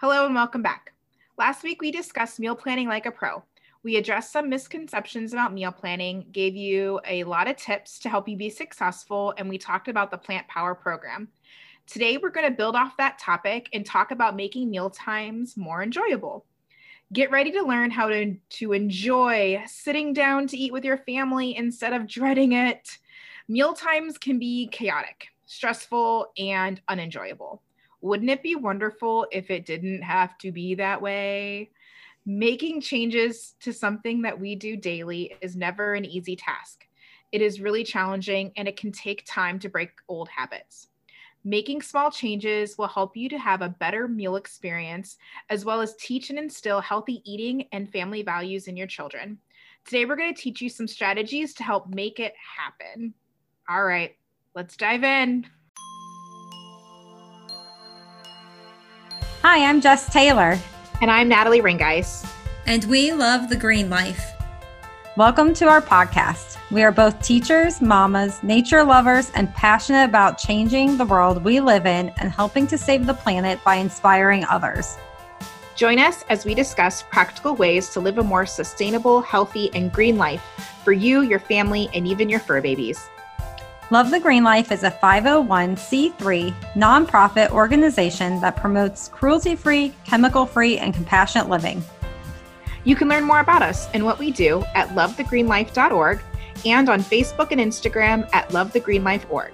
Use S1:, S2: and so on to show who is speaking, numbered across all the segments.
S1: Hello and welcome back. Last week we discussed meal planning like a pro. We addressed some misconceptions about meal planning, gave you a lot of tips to help you be successful, and we talked about the Plant Power program. Today we're going to build off that topic and talk about making meal times more enjoyable. Get ready to learn how to, to enjoy sitting down to eat with your family instead of dreading it. Meal times can be chaotic, stressful, and unenjoyable. Wouldn't it be wonderful if it didn't have to be that way? Making changes to something that we do daily is never an easy task. It is really challenging and it can take time to break old habits. Making small changes will help you to have a better meal experience, as well as teach and instill healthy eating and family values in your children. Today, we're going to teach you some strategies to help make it happen. All right, let's dive in.
S2: Hi, I'm Jess Taylor.
S1: And I'm Natalie Ringeis.
S3: And we love the green life.
S2: Welcome to our podcast. We are both teachers, mamas, nature lovers, and passionate about changing the world we live in and helping to save the planet by inspiring others.
S1: Join us as we discuss practical ways to live a more sustainable, healthy, and green life for you, your family, and even your fur babies.
S2: Love the Green Life is a 501c3 nonprofit organization that promotes cruelty free, chemical free, and compassionate living.
S1: You can learn more about us and what we do at lovethegreenlife.org and on Facebook and Instagram at lovethegreenlife.org.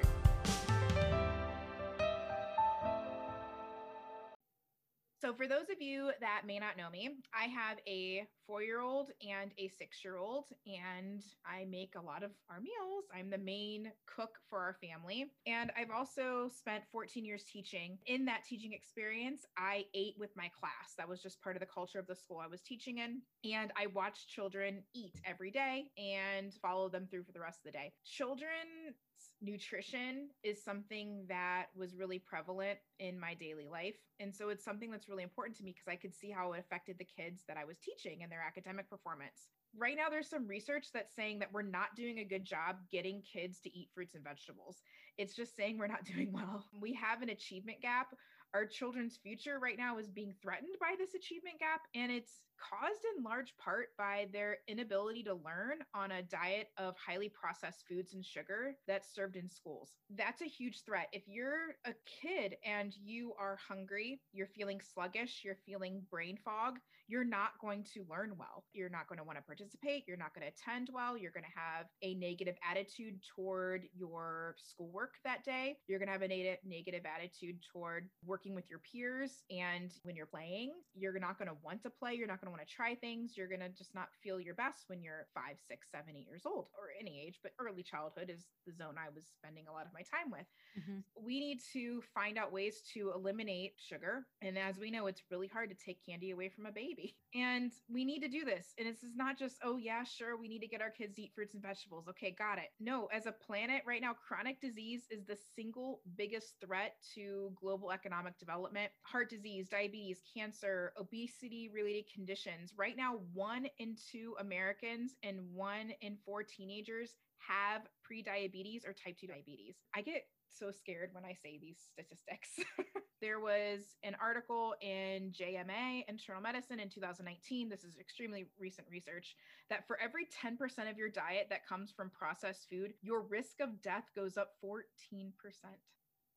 S1: for those of you that may not know me, I have a four year old and a six year old, and I make a lot of our meals. I'm the main cook for our family. And I've also spent 14 years teaching. In that teaching experience, I ate with my class. That was just part of the culture of the school I was teaching in. And I watched children eat every day and follow them through for the rest of the day. Children nutrition is something that was really prevalent in my daily life. And so it's something that's really important to me because I could see how it affected the kids that I was teaching and their academic performance. Right now, there's some research that's saying that we're not doing a good job getting kids to eat fruits and vegetables. It's just saying we're not doing well. We have an achievement gap our children's future right now is being threatened by this achievement gap and it's caused in large part by their inability to learn on a diet of highly processed foods and sugar that's served in schools. That's a huge threat. If you're a kid and you are hungry, you're feeling sluggish, you're feeling brain fog, you're not going to learn well. You're not going to want to participate. You're not going to attend well. You're going to have a negative attitude toward your schoolwork that day. You're going to have a negative attitude toward working with your peers. And when you're playing, you're not going to want to play. You're not going to want to try things. You're going to just not feel your best when you're five, six, seven, eight years old or any age, but early childhood is the zone I was spending a lot of my time with. Mm-hmm. We need to find out ways to eliminate sugar. And as we know, it's really hard to take candy away from a baby. And we need to do this. And this is not just, oh, yeah, sure, we need to get our kids to eat fruits and vegetables. Okay, got it. No, as a planet right now, chronic disease is the single biggest threat to global economic development. Heart disease, diabetes, cancer, obesity related conditions. Right now, one in two Americans and one in four teenagers have pre-diabetes or type 2 diabetes. I get so scared when I say these statistics. there was an article in JAMA Internal Medicine in 2019. This is extremely recent research that for every 10% of your diet that comes from processed food, your risk of death goes up 14%.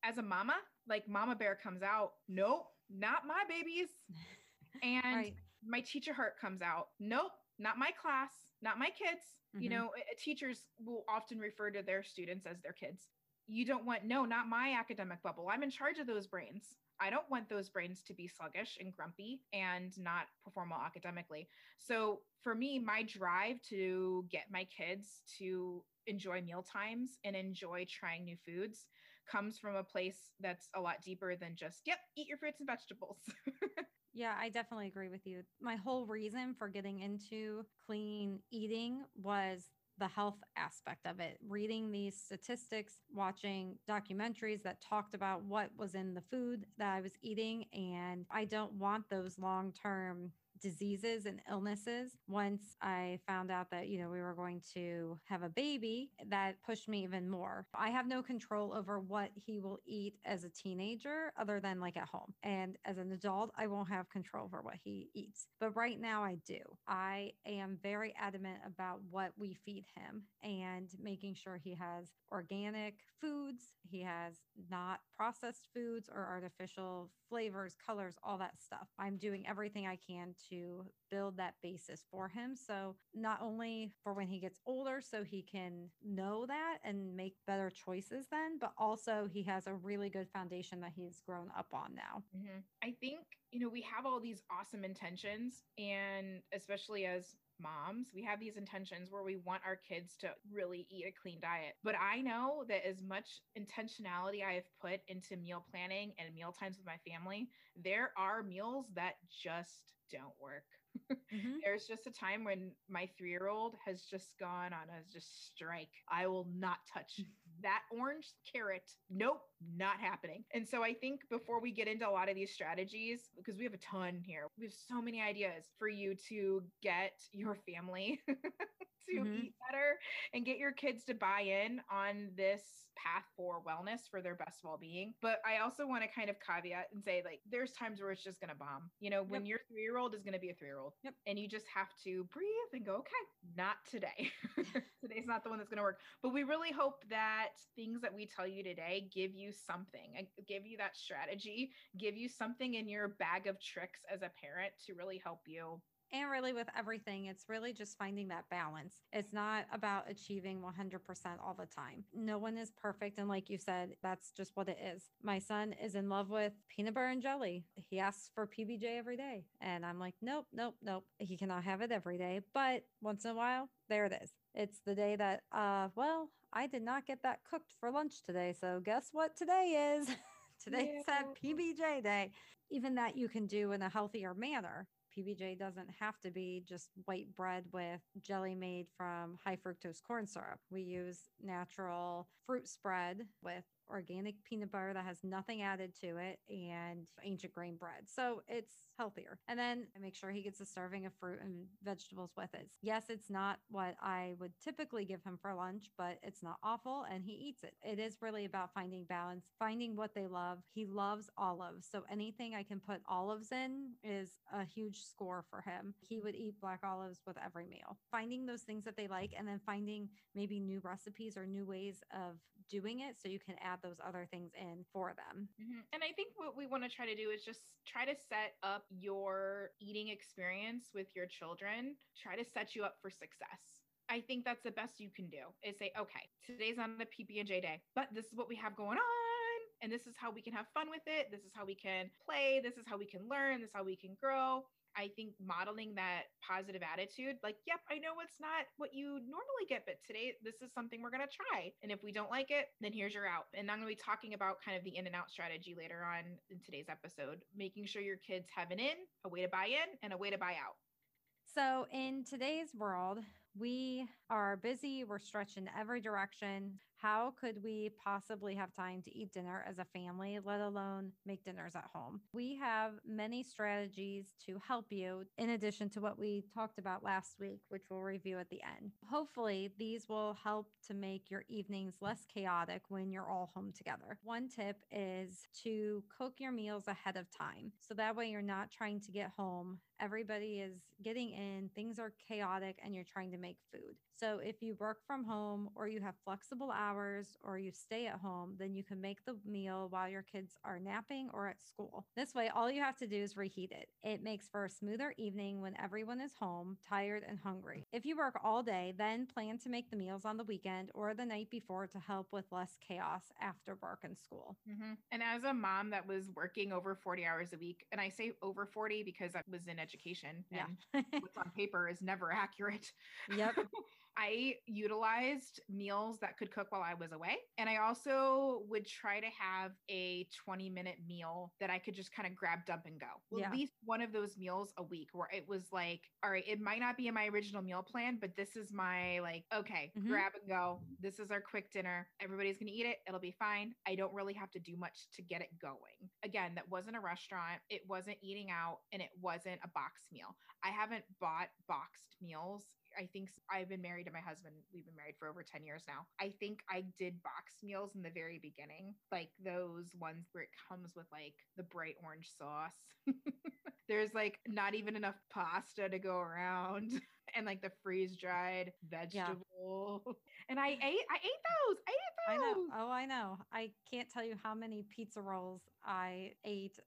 S1: As a mama, like Mama Bear comes out, nope, not my babies. And right. my teacher heart comes out, nope, not my class, not my kids. Mm-hmm. You know, teachers will often refer to their students as their kids you don't want no not my academic bubble. I'm in charge of those brains. I don't want those brains to be sluggish and grumpy and not perform well academically. So for me my drive to get my kids to enjoy meal times and enjoy trying new foods comes from a place that's a lot deeper than just yep eat your fruits and vegetables.
S2: Yeah, I definitely agree with you. My whole reason for getting into clean eating was the health aspect of it, reading these statistics, watching documentaries that talked about what was in the food that I was eating. And I don't want those long term diseases and illnesses. Once I found out that, you know, we were going to have a baby, that pushed me even more. I have no control over what he will eat as a teenager other than like at home. And as an adult, I won't have control over what he eats. But right now I do. I am very adamant about what we feed him and making sure he has organic foods, he has not processed foods or artificial flavors, colors, all that stuff. I'm doing everything I can to build that basis for him. So, not only for when he gets older, so he can know that and make better choices then, but also he has a really good foundation that he's grown up on now.
S1: Mm-hmm. I think, you know, we have all these awesome intentions, and especially as moms, we have these intentions where we want our kids to really eat a clean diet. But I know that as much intentionality I have put into meal planning and meal times with my family, there are meals that just don't work. Mm-hmm. There's just a time when my three year old has just gone on a just strike. I will not touch that orange carrot. Nope, not happening. And so I think before we get into a lot of these strategies, because we have a ton here, we have so many ideas for you to get your family to mm-hmm. eat better and get your kids to buy in on this path for wellness for their best well-being but i also want to kind of caveat and say like there's times where it's just going to bomb you know when yep. your three-year-old is going to be a three-year-old
S2: yep.
S1: and you just have to breathe and go okay not today today's not the one that's going to work but we really hope that things that we tell you today give you something give you that strategy give you something in your bag of tricks as a parent to really help you
S2: and really, with everything, it's really just finding that balance. It's not about achieving 100% all the time. No one is perfect. And like you said, that's just what it is. My son is in love with peanut butter and jelly. He asks for PBJ every day. And I'm like, nope, nope, nope. He cannot have it every day. But once in a while, there it is. It's the day that, uh, well, I did not get that cooked for lunch today. So guess what today is? Today's yeah. PBJ day. Even that you can do in a healthier manner. PBJ doesn't have to be just white bread with jelly made from high fructose corn syrup. We use natural fruit spread with organic peanut butter that has nothing added to it and ancient grain bread. So it's healthier. And then I make sure he gets a serving of fruit and vegetables with it. Yes, it's not what I would typically give him for lunch, but it's not awful and he eats it. It is really about finding balance, finding what they love. He loves olives. So anything I can put olives in is a huge score for him. He would eat black olives with every meal. Finding those things that they like and then finding maybe new recipes or new ways of doing it so you can add those other things in for them.
S1: Mm-hmm. And I think what we want to try to do is just try to set up your eating experience with your children, try to set you up for success. I think that's the best you can do is say, okay, today's not a PB&J day, but this is what we have going on. And this is how we can have fun with it. This is how we can play. This is how we can learn. This is how we can grow. I think modeling that positive attitude, like, yep, I know it's not what you normally get, but today this is something we're going to try. And if we don't like it, then here's your out. And I'm going to be talking about kind of the in and out strategy later on in today's episode, making sure your kids have an in, a way to buy in, and a way to buy out.
S2: So, in today's world, we are busy, we're stretched in every direction. How could we possibly have time to eat dinner as a family, let alone make dinners at home? We have many strategies to help you, in addition to what we talked about last week, which we'll review at the end. Hopefully, these will help to make your evenings less chaotic when you're all home together. One tip is to cook your meals ahead of time. So that way, you're not trying to get home everybody is getting in, things are chaotic, and you're trying to make food. So if you work from home or you have flexible hours or you stay at home, then you can make the meal while your kids are napping or at school. This way, all you have to do is reheat it. It makes for a smoother evening when everyone is home, tired and hungry. If you work all day, then plan to make the meals on the weekend or the night before to help with less chaos after work and school.
S1: Mm-hmm. And as a mom that was working over 40 hours a week, and I say over 40 because I was in education.
S2: yeah.
S1: what's on paper is never accurate.
S2: Yep.
S1: I utilized meals that could cook while I was away. And I also would try to have a 20 minute meal that I could just kind of grab, dump, and go. Well,
S2: Yeah.
S1: At least one of those meals a week where it was like, all right, it might not be in my original meal plan, but this is my like, okay,
S2: Mhm.
S1: grab and go. This is our quick dinner. Everybody's going to eat it. It'll be fine. I don't really have to do much to get it going. Again, that wasn't a restaurant. It wasn't eating out and it wasn't a box meal. I haven't bought boxed meals. I think I've been married to my husband. We've been married for over 10 years now. I think I did box meals in the very beginning, like those ones where it comes with like the bright orange sauce. There's like not even enough pasta to go around and like the freeze dried vegetable. Yeah. And I ate I ate those. I ate those.
S2: I know. Oh, I know. I can't tell you how many pizza rolls I ate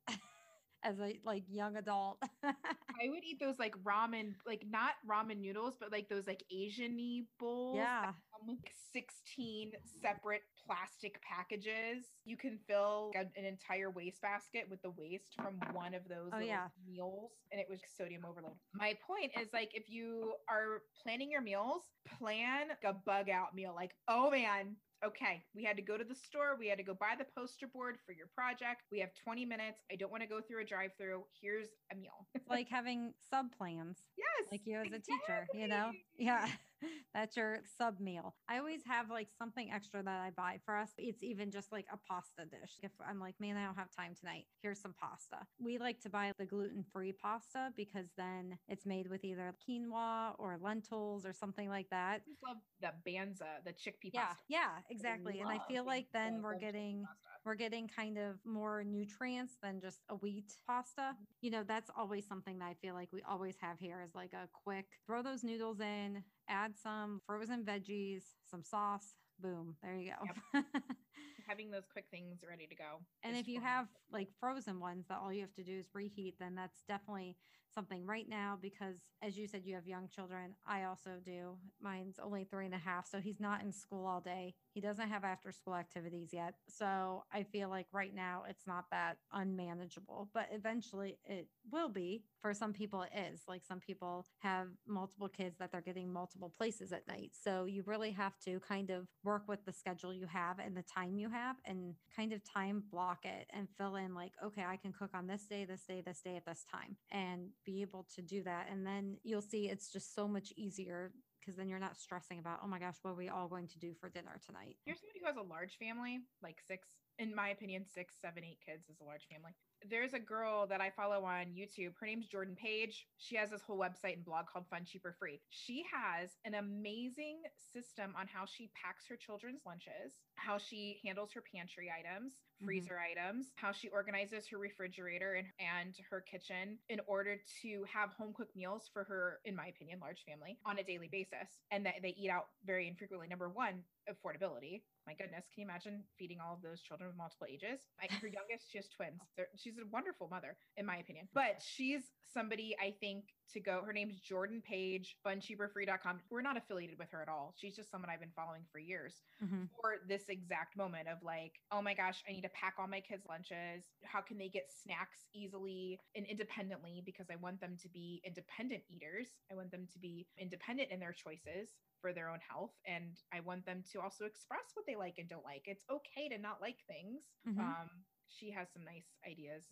S2: as a like young adult.
S1: I would eat those like ramen, like not ramen noodles, but like those like Asian-y bowls.
S2: Yeah.
S1: like 16 separate plastic packages. You can fill an entire wastebasket with the waste from one of those
S2: Oh, yeah.
S1: meals, and it was sodium overload. My point is like if you are planning your meals, plan a bug out meal. Like, oh man, okay, we had to go to the store. We had to go buy the poster board for your project. We have 20 minutes. I don't want to go through a drive through. Here's a meal.
S2: it's like having sub plans.
S1: yes.
S2: like you as a teacher, you know? Yeah. That's your sub meal. I always have like something extra that I buy for us. It's even just like a pasta dish. If I'm like, man, I don't have time tonight, here's some pasta. We like to buy the gluten free pasta because then it's made with either quinoa or lentils or something like that.
S1: I love the banza, the chickpea
S2: Yeah,
S1: pasta.
S2: yeah, exactly. And I feel like then we're getting
S1: pasta.
S2: We're getting kind of more nutrients than just a wheat pasta. Mm-hmm. You know, that's always something that I feel like we always have here is like a quick throw those noodles in, add some frozen veggies, some sauce, boom, there you go.
S1: Having those quick things ready to go.
S2: and if you
S1: fun.
S2: have like frozen ones that all you have to do is reheat, then that's definitely something right now because as you said, you have young children. I also do. Mine's only three and a half, so he's not in school all day. He doesn't have after school activities yet. So I feel like right now it's not that unmanageable, but eventually it will be. For some people, it is. Like some people have multiple kids that they're getting multiple places at night. So you really have to kind of work with the schedule you have and the time you have and kind of time block it and fill in like, okay, I can cook on this day, this day, this day at this time and be able to do that. And then you'll see it's just so much easier because then you're not stressing about, oh my gosh, what are we all going to do for dinner tonight?
S1: You're somebody who has a large family, like six, in my opinion, six, seven, eight kids is a large family. There's a girl that I follow on YouTube. Her name's Jordan Page. She has this whole website and blog called Fun Cheap or Free. She has an amazing system on how she packs her children's lunches, how she handles her pantry items,
S2: Mhm.
S1: freezer items, how she organizes her refrigerator and, and her kitchen in order to have home cooked meals for her, in my opinion, large family on a daily basis. And that they eat out very infrequently. Number one, affordability. My goodness, can you imagine feeding all of those children of multiple ages? I, her youngest, she has twins. They're, she's a wonderful mother, in my opinion. But she's somebody I think to go. Her name's Jordan Page, funcheaporfree.com. We're not affiliated with her at all. She's just someone I've been following for years
S2: Mhm.
S1: for this exact moment of like, oh my gosh, I need to pack all my kids' lunches. How can they get snacks easily and independently? Because I want them to be independent eaters. I want them to be independent in their choices for their own health. And I want them to also express what they like and don't like. It's okay to not like things.
S2: Mhm.
S1: Um, she has some nice ideas.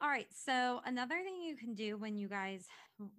S2: All right. So, another thing you can do when you guys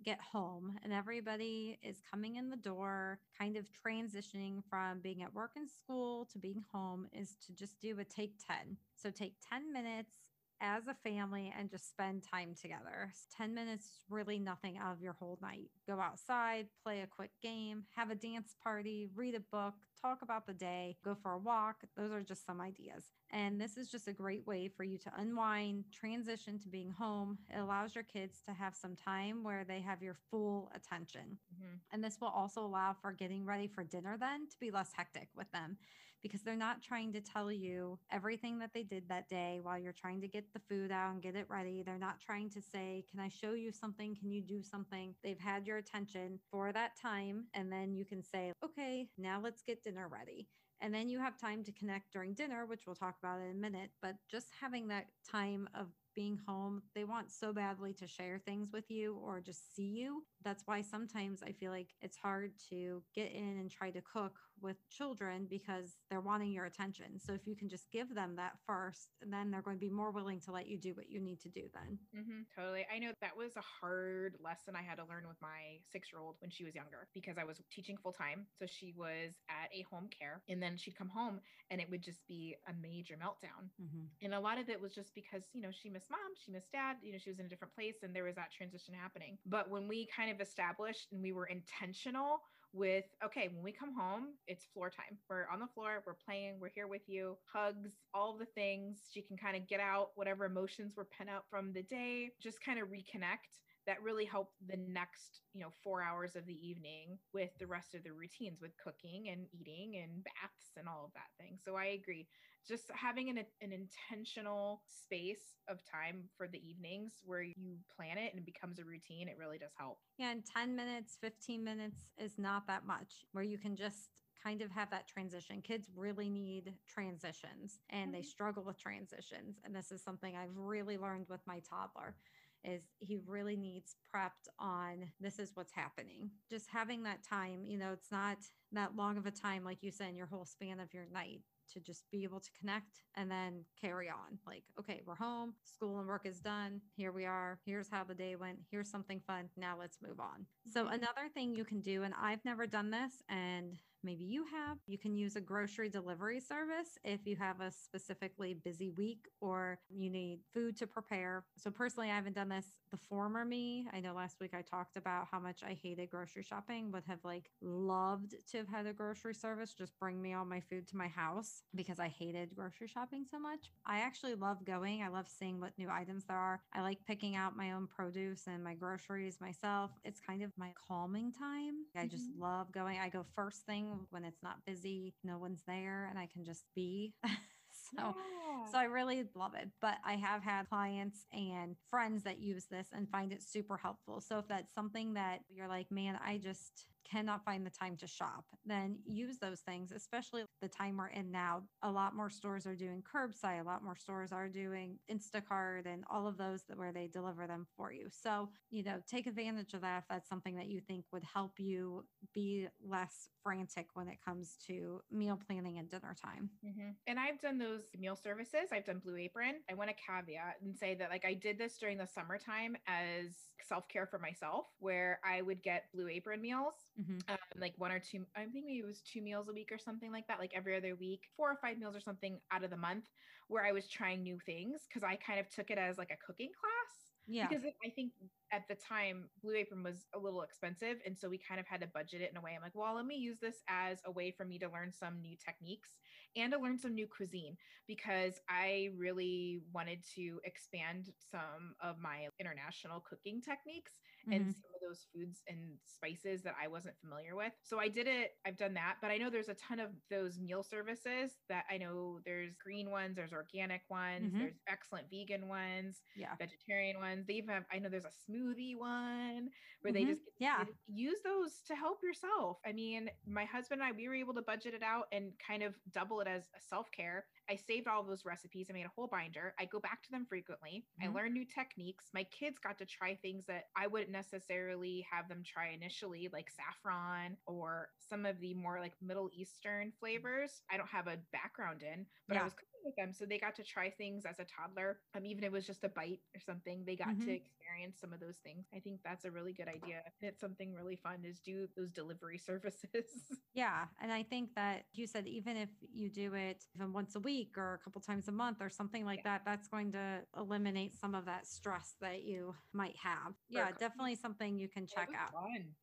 S2: get home and everybody is coming in the door, kind of transitioning from being at work and school to being home, is to just do a take 10. So, take 10 minutes as a family and just spend time together. 10 minutes really nothing out of your whole night. Go outside, play a quick game, have a dance party, read a book, talk about the day, go for a walk. Those are just some ideas. And this is just a great way for you to unwind, transition to being home. It allows your kids to have some time where they have your full attention.
S1: Mhm.
S2: And this will also allow for getting ready for dinner then to be less hectic with them because they're not trying to tell you everything that they did that day while you're trying to get the food out and get it ready. They're not trying to say, Can I show you something? Can you do something? They've had your attention for that time. And then you can say, Okay, now let's get dinner ready. And then you have time to connect during dinner, which we'll talk about in a minute. But just having that time of being home. They want so badly to share things with you or just see you. That's why sometimes I feel like it's hard to get in and try to cook with children because they're wanting your attention. So if you can just give them that first, then they're going to be more willing to let you do what you need to do then.
S1: Mm-hmm, totally. I know that was a hard lesson I had to learn with my six year old when she was younger because I was teaching full time. So she was at a home care and then she'd come home and it would just be a major meltdown.
S2: Mm-hmm.
S1: And a lot of it was just because, you know, she missed mom, she missed dad, you know, she was in a different place and there was that transition happening. But when we kind of established and we were intentional with okay when we come home it's floor time. We're on the floor we're playing we're here with you hugs all the things. She can kind of get out whatever emotions were pent up from the day just kind of reconnect. That really helped the next you know four hours of the evening with the rest of the routines with cooking and eating and baths and all of that thing. So i agree just having an, an intentional space of time for the evenings where you plan it and it becomes a routine it really does help
S2: Yeah, and 10 minutes, 15 minutes is not that much where you can just kind of have that transition. Kids really need transitions and they
S1: Mhm.
S2: struggle with transitions. And this is something I've really learned with my toddler is he really needs prepped on this is what's happening. Just having that time, you know, it's not that long of a time like you said in your whole span of your night to just be able to connect and then carry on. Like, okay, we're home, school and work is done. Here we are. Here's how the day went. Here's something fun. Now let's move on. So,
S1: Mhm.
S2: another thing you can do, and I've never done this, and maybe you have, you can use a grocery delivery service if you have a specifically busy week or you need food to prepare. So, personally, I haven't done this. The former me, I know last week I talked about how much I hated grocery shopping, would have like loved to have had a grocery service just bring me all my food to my house because I hated grocery shopping so much. I actually love going. I love seeing what new items there are. I like picking out my own produce and my groceries myself. It's kind of my calming time. I just
S1: Mhm.
S2: love going. I go first thing when it's not busy, no one's there, and I can just be. so
S1: Yeah.
S2: so I really love it. But I have had clients and friends that use this and find it super helpful. So if that's something that you're like, man, I just cannot find the time to shop, then use those things, especially the time we're in now. A lot more stores are doing curbside, a lot more stores are doing Instacart and all of those that where they deliver them for you. So, you know, take advantage of that if that's something that you think would help you be less frantic when it comes to meal planning and dinner time.
S1: Mhm. And I've done those meal services. I've done Blue Apron. I want to caveat and say that, like, I did this during the summertime as self care for myself, where I would get Blue Apron meals,
S2: Mhm.
S1: um, like one or two, I think maybe it was two meals a week or something like that, like every other week, four or five meals or something out of the month, where I was trying new things because I kind of took it as like a cooking class.
S2: Yeah.
S1: Because I think at the time Blue Apron was a little expensive. And so we kind of had to budget it in a way. I'm like, well, let me use this as a way for me to learn some new techniques and to learn some new cuisine because I really wanted to expand some of my international cooking techniques and
S2: Mhm.
S1: some of those foods and spices that I wasn't familiar with. So I did it, I've done that, but I know there's a ton of those meal services that I know there's green ones, there's organic ones,
S2: Mhm.
S1: there's excellent vegan ones
S2: Yeah.
S1: vegetarian ones. They even have, I know there's a smoothie one where they
S2: Mhm.
S1: just
S2: Yeah.
S1: use those to help yourself. I mean, my husband and I, we were able to budget it out and kind of double it as a self care. I saved all those recipes. I made a whole binder. I go back to them frequently. I
S2: Mhm.
S1: learn new techniques. My kids got to try things that I wouldn't necessarily have them try initially, like saffron or some of the more like Middle Eastern flavors. I don't have a background in, but I was them. So they got to try things as a toddler. Um, even if it was just a bite or something, they got to
S2: Mhm.
S1: experience some of those things. I think that's a really good idea. And it's something really fun is do those delivery services.
S2: Yeah. And I think that you said even if you do it even once a week or a couple times a month or something like
S1: Yeah.
S2: that, that's going to eliminate some of that stress that you might have. Yeah,
S1: cooking.
S2: definitely something you can check out.
S1: Fun.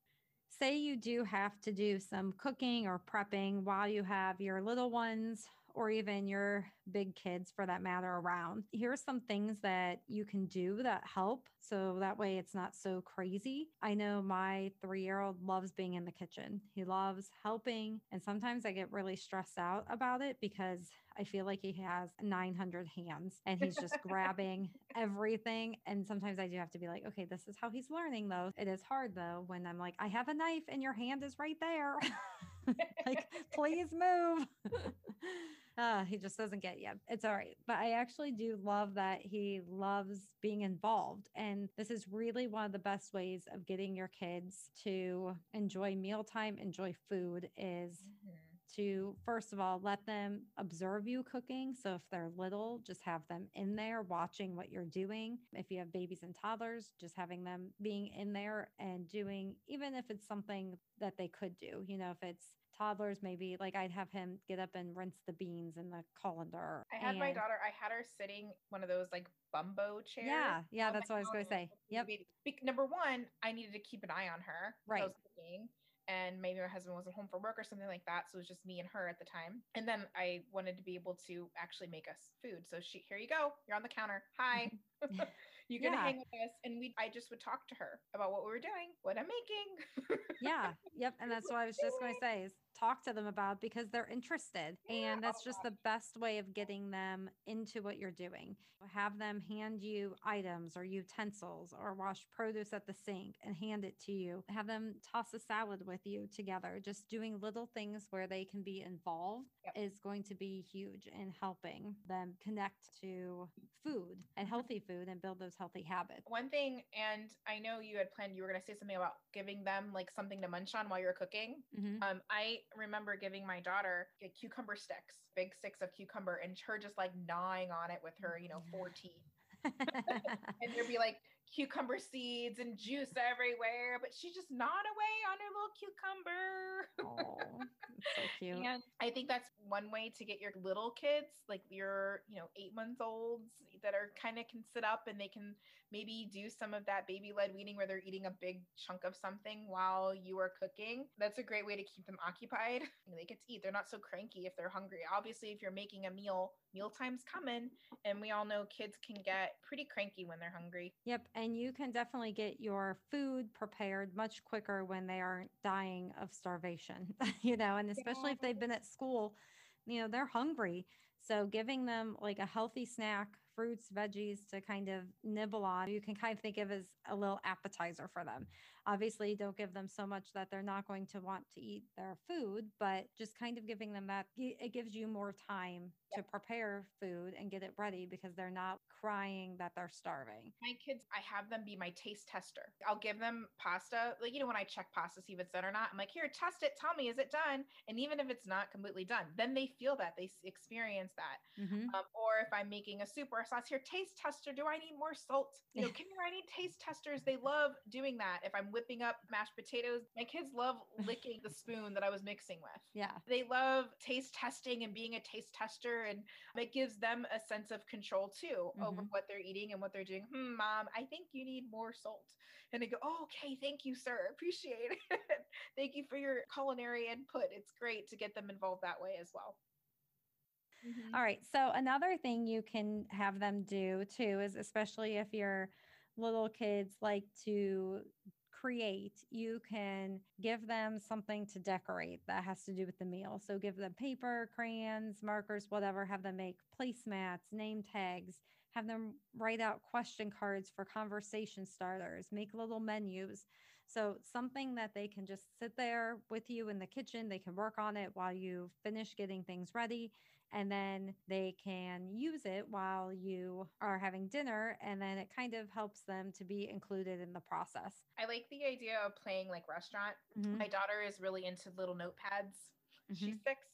S2: Say you do have to do some cooking or prepping while you have your little ones or even your big kids for that matter around. Here's some things that you can do that help so that way it's not so crazy. I know my 3-year-old loves being in the kitchen. He loves helping and sometimes I get really stressed out about it because I feel like he has 900 hands and he's just grabbing everything and sometimes I do have to be like, okay, this is how he's learning though. It is hard though when I'm like, I have a knife and your hand is right there. like, please move. Uh, he just doesn't get yet. It's all right. But I actually do love that he loves being involved. And this is really one of the best ways of getting your kids to enjoy mealtime, enjoy food is
S1: Mhm.
S2: to first of all let them observe you cooking so if they're little just have them in there watching what you're doing if you have babies and toddlers just having them being in there and doing even if it's something that they could do you know if it's toddlers maybe like i'd have him get up and rinse the beans in the colander
S1: I had my daughter, I had her sitting one of those like bumbo chairs.
S2: yeah yeah that's what i was going to say yep.
S1: Bec- Number one, I needed to keep an eye on her.
S2: Right.
S1: and maybe my husband wasn't home from work or something like that. So it was just me and her at the time. And then I wanted to be able to actually make us food. So she, here you go. You're on the counter. Hi. you can
S2: Yeah.
S1: hang with us. And we, I just would talk to her about what we were doing, what I'm making.
S2: yeah yep and that's what i was just going to say is talk to them about because they're interested
S1: Yeah,
S2: and that's
S1: oh
S2: just the best way of getting them into what you're doing have them hand you items or utensils or wash produce at the sink and hand it to you have them toss a salad with you together just doing little things where they can be involved
S1: Yep.
S2: is going to be huge in helping them connect to food and healthy food and build those healthy habits
S1: One thing, and I know you had planned, you were going to say something about giving them like something to munch on while you're cooking.
S2: Mhm.
S1: Um, I remember giving my daughter cucumber sticks, big sticks of cucumber, and her just like gnawing on it with her, you know, four teeth. And there'd be like cucumber seeds and juice everywhere, but she just gnawed away on her little cucumber.
S2: oh so cute
S1: And I think that's one way to get your little kids, like your, you know, eight months olds that are kind of can sit up and they can maybe do some of that baby led weaning where they're eating a big chunk of something while you are cooking. That's a great way to keep them occupied. They get to eat. They're not so cranky if they're hungry. Obviously, if you're making a meal, mealtime's coming. And we all know kids can get pretty cranky when they're hungry.
S2: Yep. And you can definitely get your food prepared much quicker when they aren't dying of starvation, you know, and especially if they've been at school, you know, they're hungry. So giving them like a healthy snack, fruits, veggies to kind of nibble on, you can kind of think of as a little appetizer for them. Obviously, don't give them so much that they're not going to want to eat their food, but just kind of giving them that, it gives you more time to prepare food and get it ready because they're not crying that they're starving.
S1: My kids, I have them be my taste tester. I'll give them pasta, like, you know, when I check pasta, see if it's done or not, I'm like, here, test it. Tell me, is it done? And even if it's not completely done, then they feel that, they experience that.
S2: Mhm.
S1: Um, or if I'm making a soup or a sauce, here, taste tester. Do I need more salt? You know, can I need taste testers? They love doing that. If I'm whipping up mashed potatoes, my kids love licking the spoon that I was mixing with.
S2: Yeah.
S1: They love taste testing and being a taste tester, and it gives them a sense of control too over
S2: Mhm.
S1: what they're eating and what they're doing. Hmm, mom, I think you need more salt. And they go, oh, okay, thank you, sir. Appreciate it. thank you for your culinary input. It's great to get them involved that way as well. Mhm.
S2: All right. So another thing you can have them do too is especially if your little kids like to create, you can give them something to decorate that has to do with the meal. So give them paper, crayons, markers, whatever, have them make placemats, name tags, have them write out question cards for conversation starters, make little menus. So something that they can just sit there with you in the kitchen, they can work on it while you finish getting things ready and then they can use it while you are having dinner and then it kind of helps them to be included in the process
S1: I like the idea of playing like restaurant.
S2: Mhm,
S1: My daughter is really into little notepads. She's
S2: mhm.
S1: six.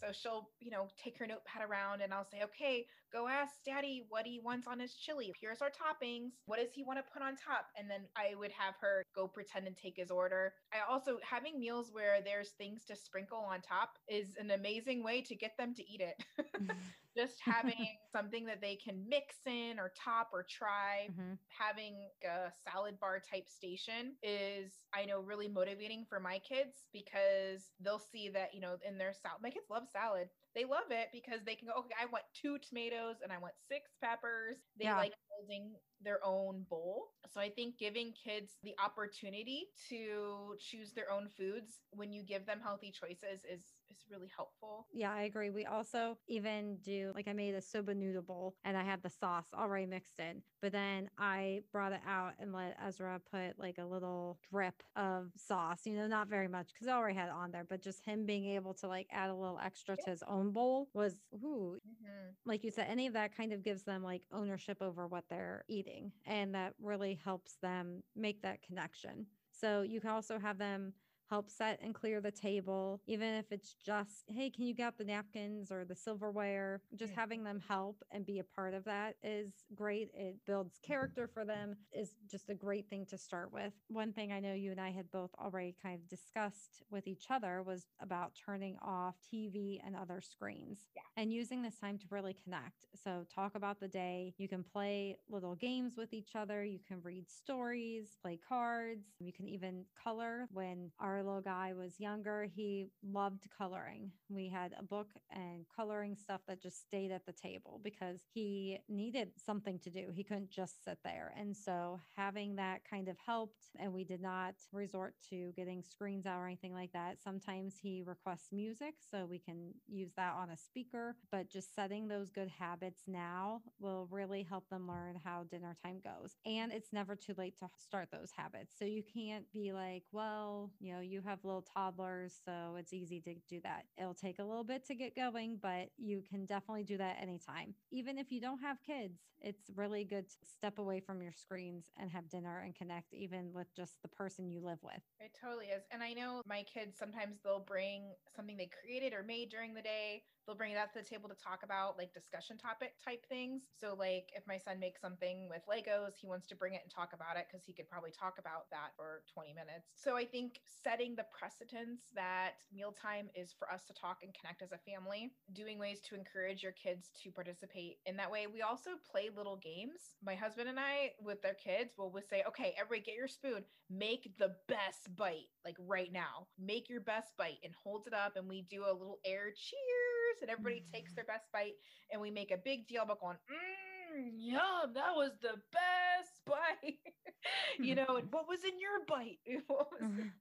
S1: So she'll, you know, take her notepad around and I'll say, okay, go ask daddy what he wants on his chili. Here's our toppings. What does he want to put on top? And then I would have her go pretend and take his order. I also, having meals where there's things to sprinkle on top is an amazing way to get them to eat it. Just having something that they can mix in or top or try
S2: Mhm.
S1: having a salad bar type station is i know really motivating for my kids because they'll see that you know in their salad my kids love salad they love it because they can go okay i want two tomatoes and i want six peppers they
S2: Yeah.
S1: like building their own bowl so i think giving kids the opportunity to choose their own foods when you give them healthy choices is is really helpful.
S2: Yeah, I agree. We also even do like I made a soba noodle bowl and I had the sauce already mixed in, but then I brought it out and let Ezra put like a little drip of sauce, you know, not very much because I already had it on there, but just him being able to like add a little extra to his own bowl was, ooh,
S1: Mm-hmm.
S2: like you said, any of that kind of gives them like ownership over what they're eating. And that really helps them make that connection. So you can also have them help set and clear the table, even if it's just, hey, can you get the napkins or the silverware? Just
S1: Mhm.
S2: having them help and be a part of that is great. It builds character for them, is just a great thing to start with. One thing I know you and I had both already kind of discussed with each other was about turning off TV and other screens
S1: Yeah.
S2: and using this time to really connect. So, talk about the day. You can play little games with each other. You can read stories, play cards. You can even color. When our little guy was younger, he loved coloring. We had a book and coloring stuff that just stayed at the table because he needed something to do. He couldn't just sit there. And so, having that kind of helped, and we did not resort to getting screens out or anything like that. Sometimes he requests music, so we can use that on a speaker, but just setting those good habits now will really help them learn how dinner time goes. And it's never too late to start those habits. So you can't be like, well, you know, you have little toddlers, so it's easy to do that. It'll take a little bit to get going, but you can definitely do that anytime. Even if you don't have kids, it's really good to step away from your screens and have dinner and connect, even with just the person you live with.
S1: It totally is. And I know my kids sometimes they'll bring something they created or made during the day. They'll bring it out to the table to talk about like discussion topic type things. So like if my son makes something with Legos, he wants to bring it and talk about it because he could probably talk about that for 20 minutes. So I think setting the precedence that mealtime is for us to talk and connect as a family, doing ways to encourage your kids to participate in that way. We also play little games. My husband and I with their kids will would say, okay, everybody get your spoon, make the best bite like right now. Make your best bite and holds it up and we do a little air cheers and everybody takes their best bite and we make a big deal about going, mm, yum, that was the best bite. you know, and what was in your bite?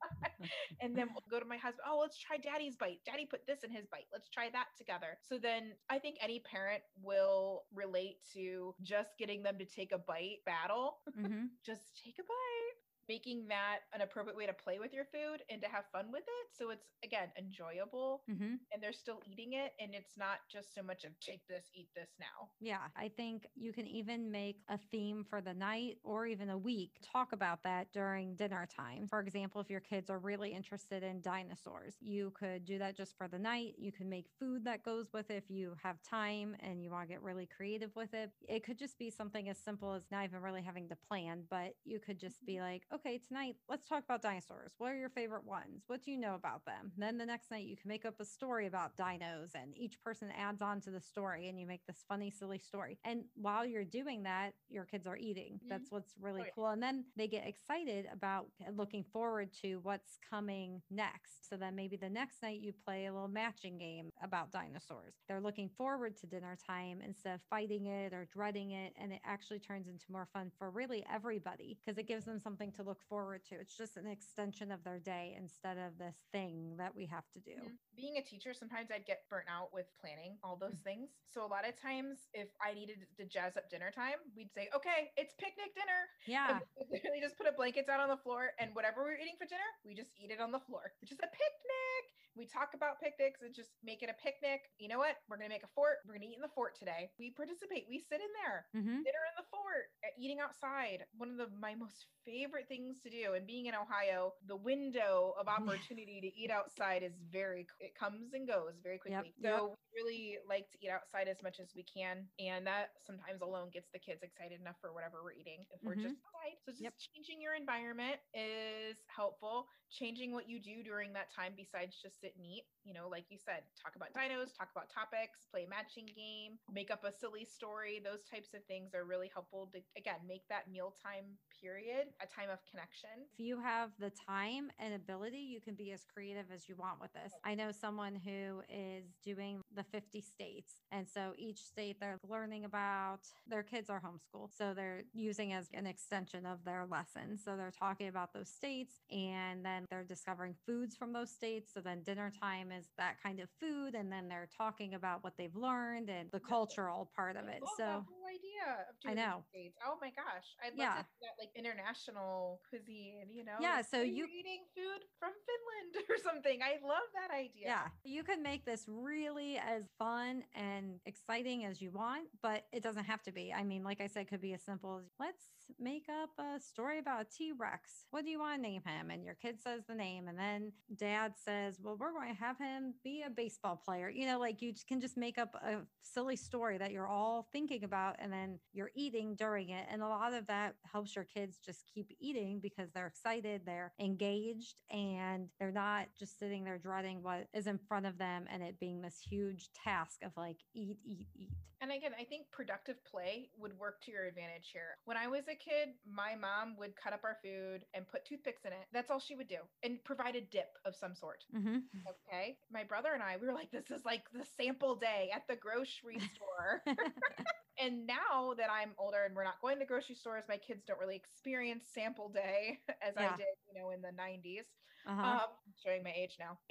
S1: And then we'll go to my husband. Oh, let's try daddy's bite. Daddy put this in his bite. Let's try that together. So then I think any parent will relate to just getting them to take a bite battle.
S2: Mhm.
S1: just take a bite. Making that an appropriate way to play with your food and to have fun with it. So it's again enjoyable
S2: Mhm.
S1: and they're still eating it. And it's not just so much of take this, eat this now.
S2: Yeah, I think you can even make a theme for the night or even a week. Talk about that during dinner time. For example, if your kids are really interested in dinosaurs, you could do that just for the night. You can make food that goes with it if you have time and you want to get really creative with it. It could just be something as simple as not even really having to plan, but you could just be like, okay, tonight, let's talk about dinosaurs. What are your favorite ones? What do you know about them? Then the next night, you can make up a story about dinos, and each person adds on to the story, and you make this funny, silly story. And while you're doing that, your kids are eating.
S1: Mhm.
S2: That's what's really
S1: Oh,
S2: cool. And then they get excited about looking forward to what's coming next. So then maybe the next night you play a little matching game about dinosaurs. They're looking forward to dinner time instead of fighting it or dreading it. And it actually turns into more fun for really everybody because it gives them something to look forward to. It's just an extension of their day instead of this thing that we have to do.
S1: Mhm. Being a teacher, sometimes I'd get burnt out with planning all those things. So a lot of times, if I needed to jazz up dinner time, we'd say, "Okay, it's picnic dinner."
S2: Yeah.
S1: And we literally just put a blanket down on the floor, and whatever we are eating for dinner, we just eat it on the floor. It's just a picnic. We talk about picnics and just make it a picnic. You know what? We're gonna make a fort. We're gonna eat in the fort today. We participate. We sit in there
S2: hmm
S1: dinner in the fort, uh, eating outside. One of the my most favorite things to do. And being in Ohio, the window of opportunity to eat outside is very it comes and goes very quickly.
S2: yep.
S1: So we really like to eat outside as much as we can, and that sometimes alone gets the kids excited enough for whatever we're eating if we're just outside. So just
S2: Yep.
S1: changing your environment is helpful. Changing what you do during that time besides just sit and eat. You know, like you said, talk about dinos, talk about topics, play a matching game, make up a silly story. Those types of things are really helpful to again make that mealtime period a time of connection.
S2: If you have the time and ability, you can be as creative as you want with this. I know someone who is doing the 50 states. And so each state they're learning about, their kids are homeschooled. So they're using as an extension of their lessons. So they're talking about those states and then they're discovering foods from those states. So then dinner time is that kind of food. And then they're talking about what they've learned and the cultural part of it. So
S1: idea of
S2: I know.
S1: dates. Oh my gosh, I'd love
S2: Yeah.
S1: to do that like international cuisine. You know?
S2: Yeah, so
S1: "Hey,
S2: you-
S1: you're eating food from Finland or something. I love that idea.
S2: Yeah, you can make this really as fun and exciting as you want, but it doesn't have to be. I mean, like I said, it could be as simple as let's make up a story about a T Rex. What do you want to name him? And your kid says the name, and then dad says, Well, we're going to have him be a baseball player. You know, like you can just make up a silly story that you're all thinking about, and then you're eating during it. And a lot of that helps your kids just keep eating because they're excited, they're engaged, and they're not just sitting there dreading what is in front of them and it being this huge task of like eat, eat, eat.
S1: And again, I think productive play would work to your advantage here. When I was a kid, my mom would cut up our food and put toothpicks in it. That's all she would do and provide a dip of some sort.
S2: Mm-hmm.
S1: Okay. My brother and I, we were like, this is like the sample day at the grocery store. and now that I'm older and we're not going to grocery stores, my kids don't really experience sample day as
S2: Yeah.
S1: I did, you know, in the 90s.
S2: uh-huh.
S1: Um, showing my age now.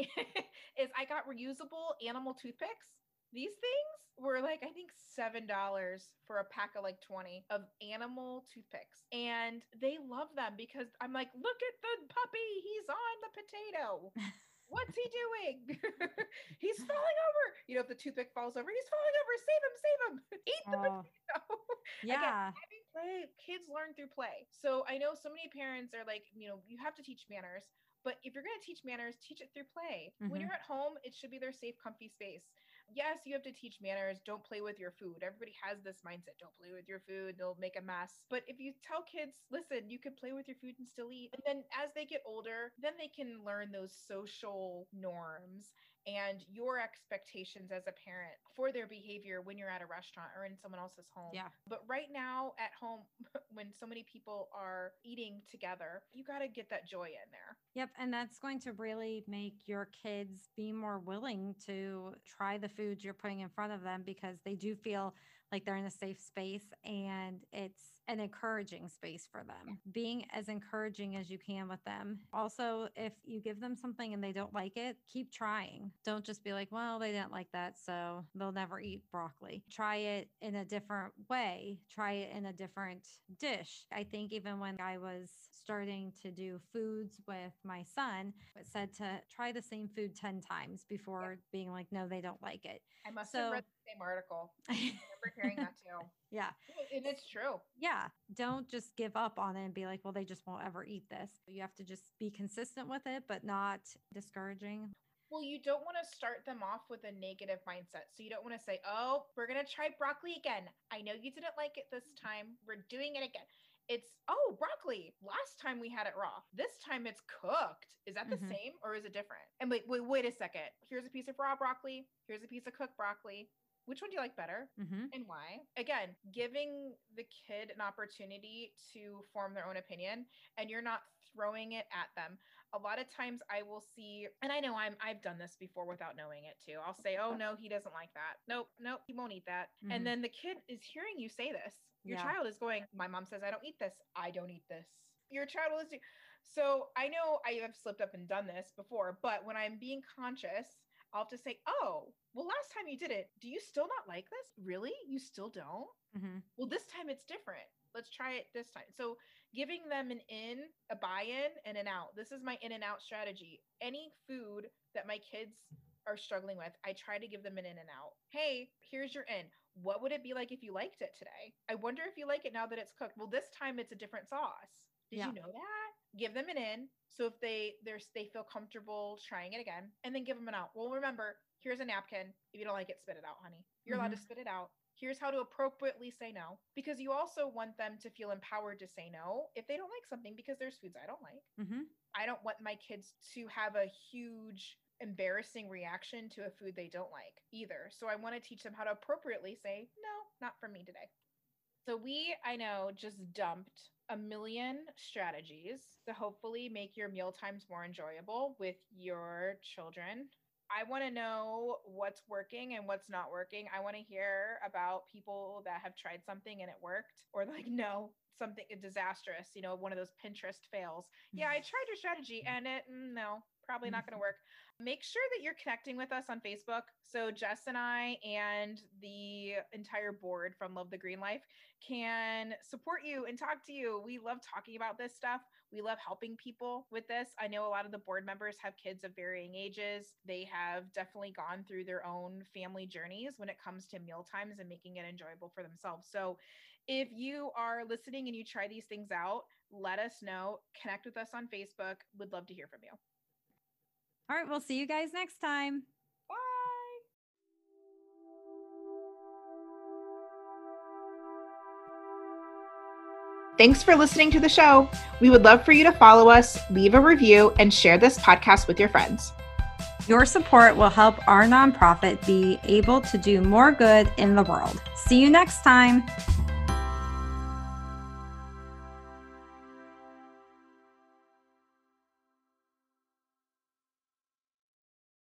S1: is I got reusable animal toothpicks. These things were like, I think $7 for a pack of like 20 of animal toothpicks. And they love them because I'm like, look at the puppy. He's on the potato. What's he doing? he's falling over. You know, if the toothpick falls over, he's falling over. Save him, save him. Eat the
S2: Oh,
S1: potato.
S2: yeah.
S1: having play, kids learn through play. So I know so many parents are like, you know, you have to teach manners. But if you're going to teach manners, teach it through play. When
S2: Mhm.
S1: you're at home, it should be their safe, comfy space. Yes, you have to teach manners. Don't play with your food. Everybody has this mindset. Don't play with your food. They'll make a mess. But if you tell kids, listen, you can play with your food and still eat. And then as they get older, then they can learn those social norms and your expectations as a parent for their behavior when you're at a restaurant or in someone else's home.
S2: Yeah.
S1: But right now at home, when so many people are eating together, you got to get that joy in there.
S2: Yep. And that's going to really make your kids be more willing to try the foods you're putting in front of them because they do feel like they're in a safe space and it's an encouraging space for them. Being as encouraging as you can with them. Also, if you give them something and they don't like it, keep trying. Don't just be like, well, they didn't like that, so they'll never eat broccoli. Try it in a different way, try it in a different dish. I think even when I was starting to do foods with my son, it said to try the same food 10 times before being like, no, they don't like it.
S1: I must
S2: So-
S1: have read the same article. I remember hearing that too.
S2: yeah.
S1: And it's true.
S2: Yeah. Don't just give up on it and be like, well, they just won't ever eat this. You have to just be consistent with it, but not discouraging.
S1: Well, you don't want to start them off with a negative mindset. So you don't want to say, oh, we're going to try broccoli again. I know you didn't like it this time. We're doing it again. It's, oh, broccoli. Last time we had it raw. This time it's cooked. Is that the
S2: Mhm.
S1: same or is it different? And wait, wait, wait a second. Here's a piece of raw broccoli. Here's a piece of cooked broccoli. Which one do you like better?
S2: Mm-hmm.
S1: and why. Again, giving the kid an opportunity to form their own opinion and you're not throwing it at them. A lot of times I will see and I know I'm I've done this before without knowing it too. I'll say, "Oh no, he doesn't like that. Nope, nope, he won't eat that."
S2: Mhm.
S1: And then the kid is hearing you say this. Your
S2: Yeah.
S1: child is going, "My mom says I don't eat this. I don't eat this." Your child is so I know I have slipped up and done this before, but when I'm being conscious, I'll have to say, "Oh, well, last time you did it, do you still not like this? Really? You still don't?
S2: Mm-hmm.
S1: Well, this time it's different. Let's try it this time." So, giving them an in, a buy-in, and an out. This is my in and out strategy. Any food that my kids are struggling with, I try to give them an in and out. Hey, here's your in. What would it be like if you liked it today? I wonder if you like it now that it's cooked. Well, this time it's a different sauce. Did
S2: Yeah.
S1: you know that? Give them an in. So if they there's they feel comfortable trying it again, and then give them an out. Well, remember, here's a napkin. If you don't like it, spit it out, honey. You're allowed to spit it out. Here's how to appropriately say no. Because you also want them to feel empowered to say no if they don't like something, because there's foods I don't like.
S2: Mm-hmm.
S1: I don't want my kids to have a huge embarrassing reaction to a food they don't like either. So I want to teach them how to appropriately say, no, not for me today. So we, I know, just dumped a million strategies to hopefully make your meal times more enjoyable with your children. I want to know what's working and what's not working. I want to hear about people that have tried something and it worked, or like, no, something disastrous, you know, one of those Pinterest fails. Yeah, I tried your strategy and it, mm, no, probably not going to mm-hmm. work. Make sure that you're connecting with us on Facebook. So Jess and I and the entire board from Love the Green Life can support you and talk to you. We love talking about this stuff. We love helping people with this. I know a lot of the board members have kids of varying ages. They have definitely gone through their own family journeys when it comes to meal times and making it enjoyable for themselves. So if you are listening and you try these things out, let us know. Connect with us on Facebook. Would love to hear from you.
S2: All right, we'll see you guys next time.
S1: Bye. Thanks for listening to the show. We would love for you to follow us, leave a review, and share this podcast with your friends.
S2: Your support will help our nonprofit be able to do more good in the world. See you next time.